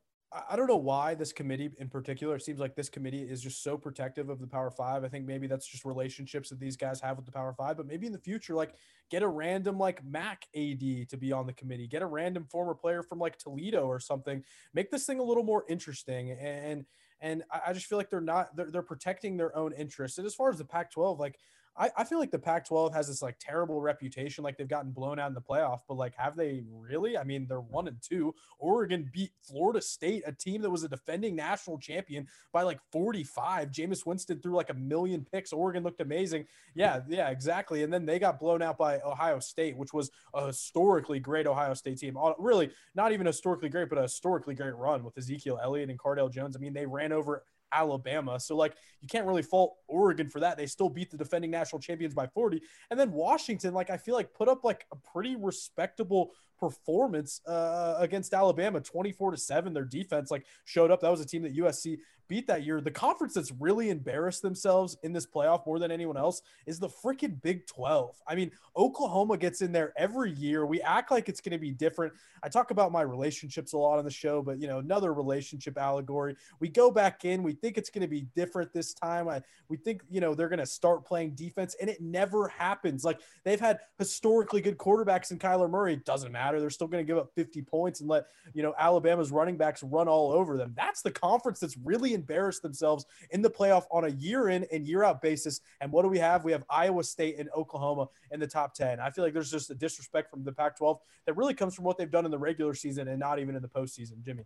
I don't know why this committee in particular. It seems like this committee is just so protective of the Power Five. I think maybe that's just relationships that these guys have with the Power Five. But maybe in the future, like get a random like MAC AD to be on the committee. Get a random former player from like Toledo or something. Make this thing a little more interesting. And and I just feel like they're not they're, they're protecting their own interests. And as far as the Pac-12, like I, I feel like the Pac 12 has this like terrible reputation. Like they've gotten blown out in the playoff, but like, have they really? I mean, they're one and two. Oregon beat Florida State, a team that was a defending national champion by like 45. Jameis Winston threw like a million picks. Oregon looked amazing. Yeah, yeah, exactly. And then they got blown out by Ohio State, which was a historically great Ohio State team. Really, not even historically great, but a historically great run with Ezekiel Elliott and Cardale Jones. I mean, they ran over Alabama. So like you can't really fault Oregon for that. They still beat the defending national champions by 40. And then Washington, like I feel like put up like a pretty respectable performance uh, against Alabama, 24 to 7. Their defense like showed up. That was a team that USC beat that year. The conference that's really embarrassed themselves in this playoff more than anyone else is the freaking Big 12. I mean, Oklahoma gets in there every year. We act like it's going to be different. I talk about my relationships a lot on the show, but you know, another relationship allegory. We go back in, we think it's going to be different this time. I, we think, you know, they're going to start playing defense and it never happens. Like they've had historically good quarterbacks in Kyler Murray. It doesn't matter. They're still going to give up 50 points and let, you know, Alabama's running backs run all over them. That's the conference that's really embarrassed themselves in the playoff on a year in and year out basis. And what do we have? We have Iowa State and Oklahoma in the top 10. I feel like there's just a disrespect from the Pac 12 that really comes from what they've done in the regular season and not even in the postseason. Jimmy.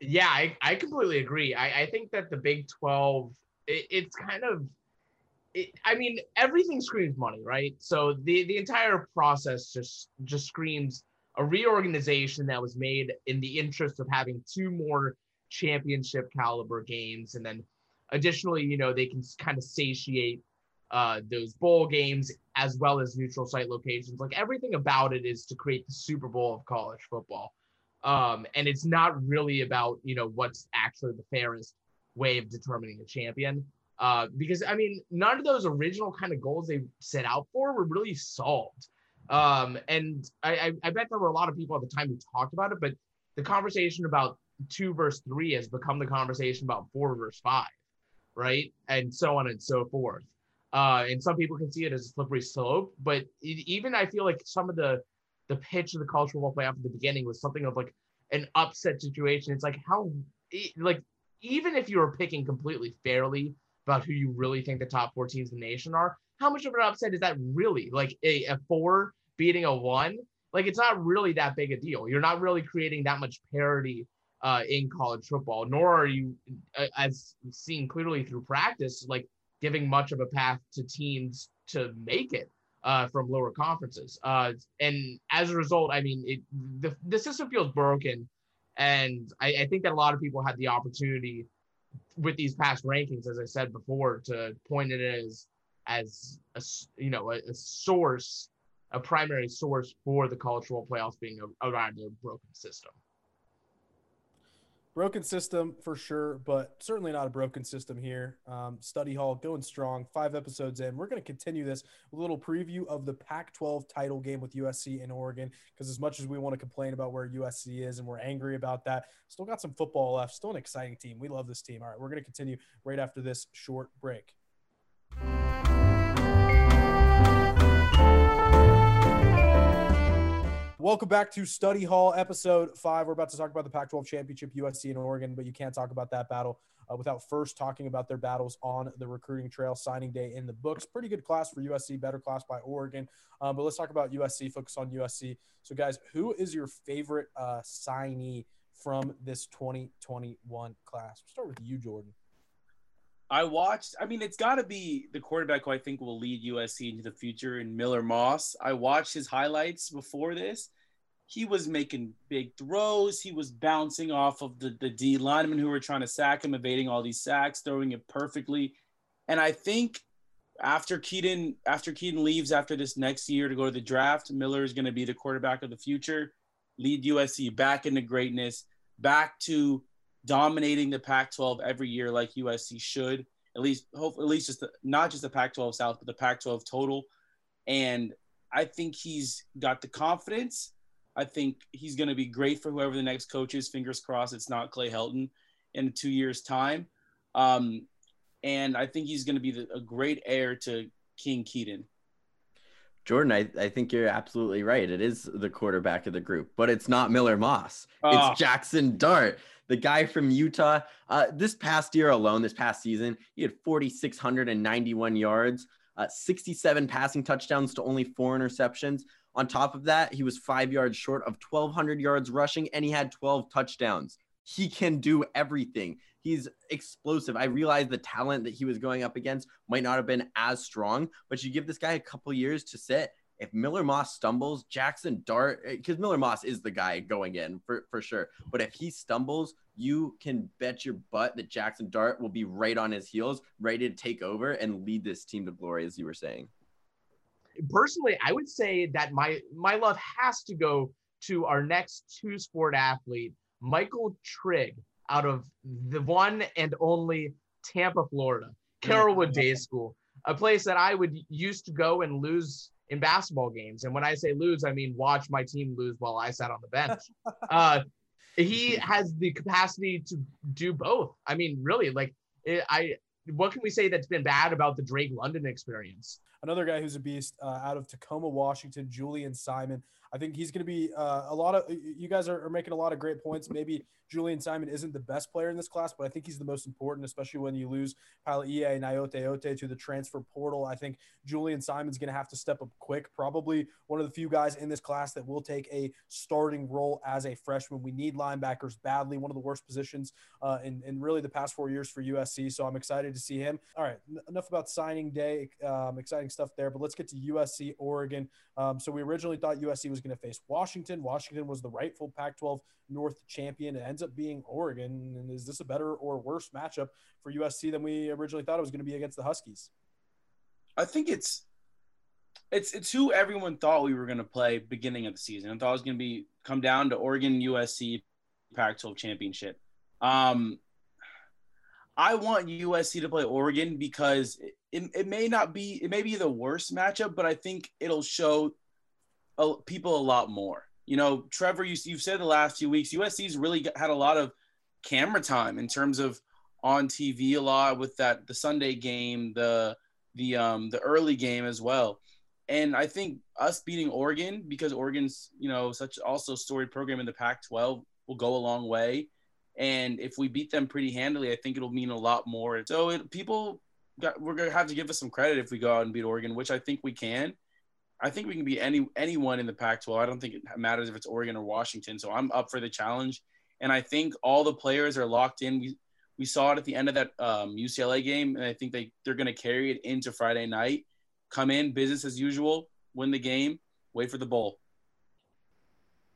Yeah, I, I completely agree. I, I think that the Big 12, it, it's kind of, it, I mean, everything screams money, right? So the, the entire process just just screams a reorganization that was made in the interest of having two more championship caliber games. And then additionally, you know, they can kind of satiate uh, those bowl games as well as neutral site locations. Like everything about it is to create the Super Bowl of college football. Um, and it's not really about, you know, what's actually the fairest way of determining a champion. Uh, because I mean, none of those original kind of goals they set out for were really solved. Um, and I, I, I bet there were a lot of people at the time who talked about it, but the conversation about two verse three has become the conversation about four verse five, right? And so on and so forth. Uh, and some people can see it as a slippery slope, but it, even I feel like some of the the pitch of the college football playoff at the beginning was something of like an upset situation. It's like how like even if you were picking completely fairly about who you really think the top four teams in the nation are, how much of an upset is that really? Like a, a four beating a one, like it's not really that big a deal. You're not really creating that much parity uh, in college football, nor are you, uh, as seen clearly through practice, like giving much of a path to teams to make it uh, from lower conferences. Uh, and as a result, I mean, it, the, the system feels broken. And I, I think that a lot of people had the opportunity with these past rankings, as I said before, to point it as as a, you know a, a source, a primary source for the cultural playoffs being a, around a broken system broken system for sure, but certainly not a broken system here. Um, study hall going strong. Five episodes in, we're going to continue this a little preview of the Pac-12 title game with USC and Oregon. Because as much as we want to complain about where USC is and we're angry about that, still got some football left. Still an exciting team. We love this team. All right, we're going to continue right after this short break. Welcome back to Study Hall, episode five. We're about to talk about the Pac 12 championship, USC and Oregon, but you can't talk about that battle uh, without first talking about their battles on the recruiting trail. Signing day in the books. Pretty good class for USC, better class by Oregon. Um, but let's talk about USC, focus on USC. So, guys, who is your favorite uh, signee from this 2021 class? We'll start with you, Jordan. I watched. I mean, it's got to be the quarterback who I think will lead USC into the future in Miller Moss. I watched his highlights before this. He was making big throws. He was bouncing off of the, the D linemen who were trying to sack him, evading all these sacks, throwing it perfectly. And I think after Kedon, after Kedon leaves after this next year to go to the draft, Miller is going to be the quarterback of the future, lead USC back into greatness, back to dominating the Pac-12 every year like USC should. At least, hope at least just the, not just the Pac-12 South, but the Pac-12 total. And I think he's got the confidence. I think he's going to be great for whoever the next coach is. Fingers crossed it's not Clay Helton in two years' time. Um, and I think he's going to be the, a great heir to King Kedon. Jordan, I, I think you're absolutely right. It is the quarterback of the group, but it's not Miller Moss. Oh. It's Jackson Dart, the guy from Utah. Uh, this past year alone, this past season, he had 4,691 yards, uh, 67 passing touchdowns to only four interceptions. On top of that, he was five yards short of 1,200 yards rushing, and he had 12 touchdowns. He can do everything. He's explosive. I realize the talent that he was going up against might not have been as strong, but you give this guy a couple years to sit. If Miller Moss stumbles, Jackson Dart, eh, because Miller Moss is the guy going in for, for sure. But if he stumbles, you can bet your butt that Jackson Dart will be right on his heels, ready to take over and lead this team to glory, as you were saying personally, I would say that my my love has to go to our next two sport athlete, Michael Trigg, out of the one and only Tampa, Florida, mm-hmm. Carrollwood Day School, a place that I would used to go and lose in basketball games. And when I say lose, I mean watch my team lose while I sat on the bench. Uh, he mm-hmm. has the capacity to do both. I mean, really, like it, I. What can we say that's been bad about the Drake London experience? Another guy who's a beast uh, out of Tacoma, Washington, Julien Simon. I think he's going to be uh, a lot of. You guys are, are, making a lot of great points. Maybe Julien Simon isn't the best player in this class, but I think he's the most important, especially when you lose Palaie Gaoteote Ote to the transfer portal. I think Julien Simon's going to have to step up quick. Probably one of the few guys in this class that will take a starting role as a freshman. We need linebackers badly. One of the worst positions uh, in, in really the past four years for USC. So I'm excited to see him. All right, n- enough about signing day. Um, exciting stuff there, but let's get to USC Oregon. Um, so we originally thought USC was going to face Washington. Washington was the rightful Pac 12 North champion. It ends up being Oregon. And is this a better or worse matchup for USC than we originally thought it was going to be against the Huskies? I think it's it's it's who everyone thought we were going to play beginning of the season. I thought it was going to be come down to Oregon USC Pac-12 championship. Um, I want USC to play Oregon because it, it may not be it may be the worst matchup, but I think it'll show a, people a lot more. You know, Trevor, you, you've said the last few weeks, USC's really had a lot of camera time in terms of on TV a lot with that the Sunday game, the the um the early game as well. And I think us beating Oregon because Oregon's you know such also storied program in the Pac-12 will go a long way. And if we beat them pretty handily, I think it'll mean a lot more. So it, people got, we're gonna have to give us some credit if we go out and beat Oregon, which I think we can. I think we can beat any anyone in the Pac-12. I don't think it matters if it's Oregon or Washington. So I'm up for the challenge, and I think all the players are locked in. We we saw it at the end of that um, UCLA game, and I think they they're going to carry it into Friday night. Come in business as usual, win the game, wait for the bowl.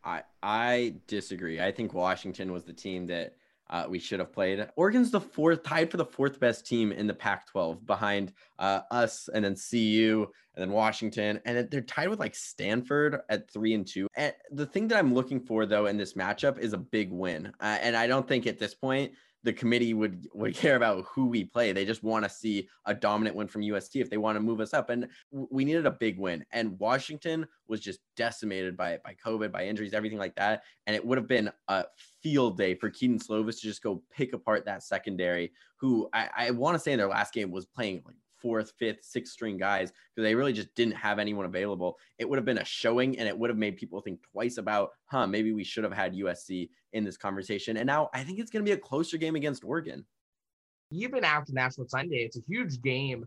I I disagree. I think Washington was the team that uh, we should have played. Oregon's the fourth, tied for the fourth best team in the Pac-12, behind uh, us, and then CU, and then Washington, and they're tied with like Stanford at three and two. And the thing that I'm looking for though in this matchup is a big win, uh, and I don't think at this point the committee would would care about who we play. They just want to see a dominant win from USC if they want to move us up. And we needed a big win. And Washington was just decimated by by COVID, by injuries, everything like that. And it would have been a field day for Kedon Slovis to just go pick apart that secondary, who I, I want to say in their last game was playing like fourth, fifth, sixth string guys because they really just didn't have anyone available. It would have been a showing and it would have made people think twice about, huh, maybe we should have had USC in this conversation. And now I think it's going to be a closer game against Oregon. Even after National Sunday, it's a huge game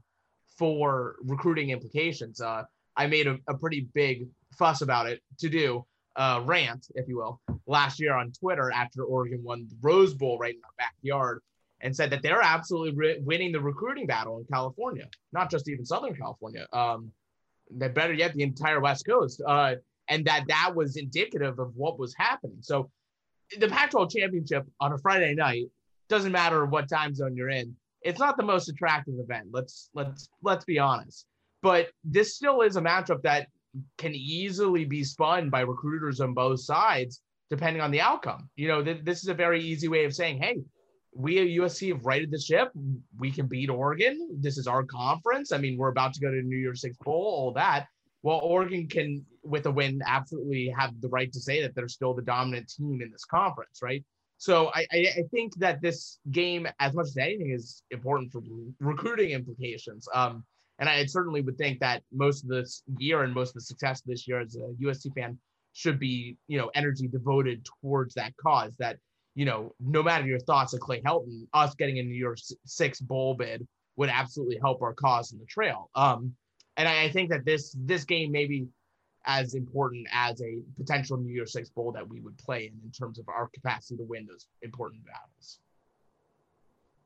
for recruiting implications. Uh, I made a, a, pretty big fuss about it to do, uh, rant, if you will, last year on Twitter after Oregon won the Rose Bowl right in our backyard and said that they're absolutely re- winning the recruiting battle in California, not just even Southern California. Um, that better yet, the entire West Coast, uh, and that that was indicative of what was happening. So, the Pac-12 championship on a Friday night doesn't matter what time zone you're in. It's not the most attractive event. Let's let's let's be honest. But this still is a matchup that can easily be spun by recruiters on both sides, depending on the outcome. You know, th- this is a very easy way of saying, hey, we at USC have righted the ship. We can beat Oregon. This is our conference. I mean, we're about to go to New Year's Six Bowl, all that. Well, Oregon can with a win, absolutely have the right to say that they're still the dominant team in this conference, right? So I, I think that this game, as much as anything, is important for recruiting implications. Um, and I certainly would think that most of this year and most of the success this year as a USC fan should be, you know, energy devoted towards that cause. That you know, no matter your thoughts of Clay Helton, us getting a New Year Six bowl bid would absolutely help our cause in the trail. Um, and I, I think that this this game may be as important as a potential New Year Six bowl that we would play in in terms of our capacity to win those important battles.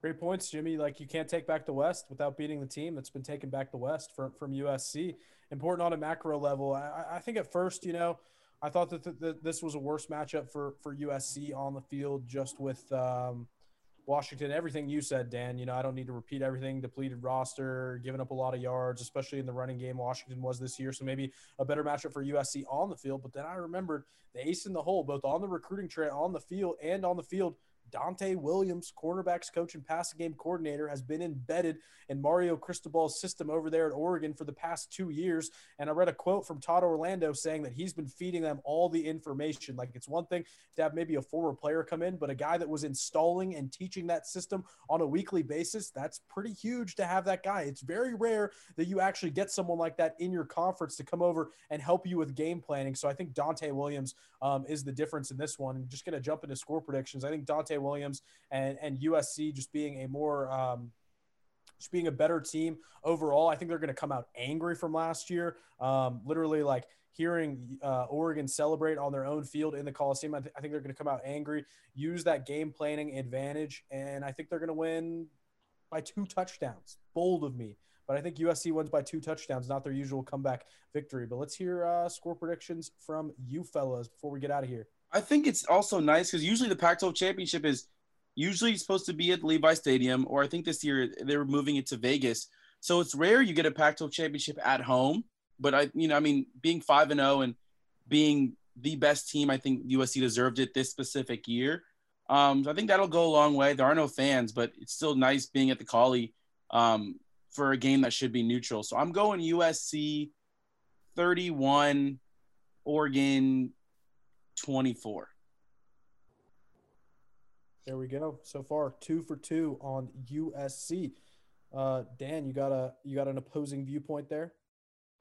Great points, Jimmy. Like you can't take back the West without beating the team that's been taking back the West from from USC. Important on a macro level. I, I think at first, you know, I thought that, th- this was a worse matchup for for USC on the field, just with um, Washington. Everything you said, Dan. You know, I don't need to repeat everything. Depleted roster, giving up a lot of yards, especially in the running game. Washington was this year, so maybe a better matchup for USC on the field. But then I remembered the ace in the hole, both on the recruiting trail, on the field, and on the field Donte Williams, cornerbacks coach and passing game coordinator, has been embedded in Mario Cristobal's system over there at Oregon for the past two years. And I read a quote from Todd Orlando saying that he's been feeding them all the information. Like it's one thing to have maybe a former player come in, but a guy that was installing and teaching that system on a weekly basis, that's pretty huge to have that guy. It's very rare that you actually get someone like that in your conference to come over and help you with game planning. So I think Donte Williams um, is the difference in this one. I'm just going to jump into score predictions. I think Donte Williams and, and USC just being a more um, just being a better team overall. I think they're going to come out angry from last year. Um, literally, like hearing uh, Oregon celebrate on their own field in the Coliseum. I, th- I think they're going to come out angry, use that game planning advantage, and I think they're going to win by two touchdowns. Bold of me. But I think USC wins by two touchdowns, not their usual comeback victory. But let's hear uh, score predictions from you fellas before we get out of here. I think it's also nice because usually the Pac-12 championship is usually supposed to be at Levi Stadium, or I think this year they were moving it to Vegas. So it's rare you get a Pac-12 championship at home. But I, you know, I mean, being five and zero oh and being the best team, I think USC deserved it this specific year. Um, so I think that'll go a long way. There are no fans, but it's still nice being at the Collie um, for a game that should be neutral. So I'm going USC 31, Oregon 24. There we go. So far, two for two on USC. Uh, Dan, you got a you got an opposing viewpoint there.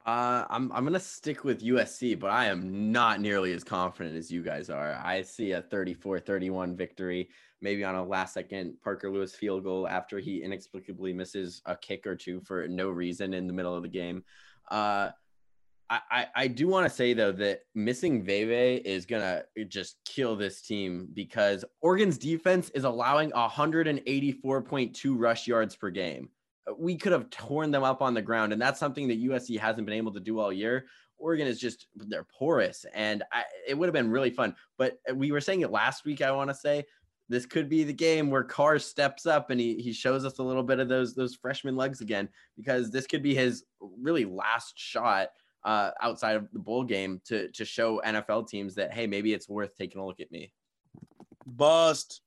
Uh, I'm I'm gonna stick with USC, but I am not nearly as confident as you guys are. I see a 34-31 victory, maybe on a last second Parker Lewis field goal after he inexplicably misses a kick or two for no reason in the middle of the game. Uh, I, I do want to say though that missing Veve is gonna just kill this team because Oregon's defense is allowing 184.2 rush yards per game. We could have torn them up on the ground, and that's something that USC hasn't been able to do all year. Oregon is just they're porous, and I, it would have been really fun. But we were saying it last week. I want to say this could be the game where Carr steps up and he he shows us a little bit of those those freshman legs again because this could be his really last shot uh, outside of the bowl game to to show NFL teams that hey, maybe it's worth taking a look at me. Bust.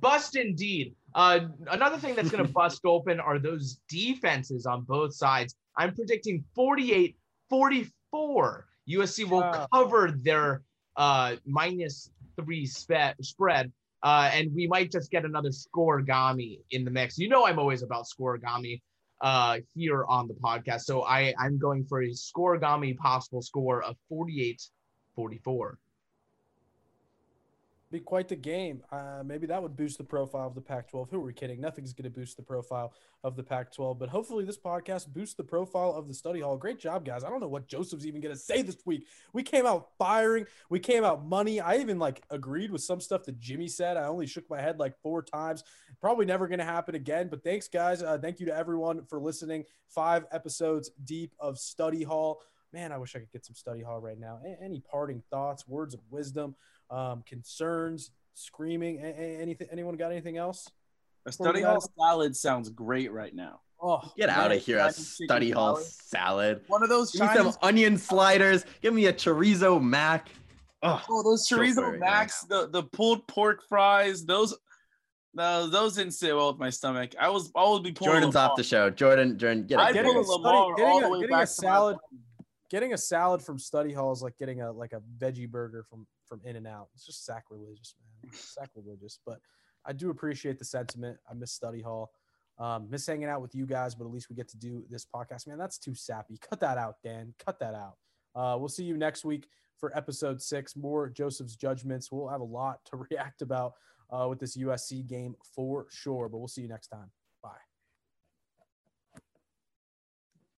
Bust indeed. Uh, another thing that's going to bust open are those defenses on both sides. I'm predicting 48 44. USC will wow. cover their uh, minus three spe- spread. Uh, and we might just get another scorigami in the mix. You know, I'm always about scorigami uh, here on the podcast. So I, I'm going for a scorigami possible score of 48 44 be quite the game. Uh, maybe that would boost the profile of the Pac 12. Who are we kidding? Nothing's going to boost the profile of the Pac 12, but hopefully this podcast boosts the profile of the study hall. Great job, guys. I don't know what Joseph's even going to say this week. We came out firing, we came out money. I even like agreed with some stuff that Jimmy said. I only shook my head like four times. Probably never going to happen again, but thanks, guys. Uh, thank you to everyone for listening. Five episodes deep of study hall. Man, I wish I could get some study hall right now. Any parting thoughts, words of wisdom? Um, concerns, screaming. A- a- anything? Anyone got anything else? A study hall salad sounds great right now. Oh, get out of here! A study hall salad. salad. One of those. Give me some onion sliders. Give me a chorizo mac. Oh, oh those chorizo so macs, the the pulled pork fries. Those, no, those didn't sit well with my stomach. I was always be pulling. Jordan's off the show. Jordan, Jordan, get out. Getting, a, study, getting, a, getting a salad getting a salad from study hall is like getting a like a veggie burger from from in and out. It's just sacrilegious man. Sacrilegious. But i do appreciate the sentiment. I miss study hall. Um, miss hanging out with you guys but at least we get to do this podcast. Man that's too sappy. Cut that out dan. Cut that out. Uh, we'll see you next week for episode six. More joseph's judgments. We'll have a lot to react about uh, with this usc game for sure but we'll see you next time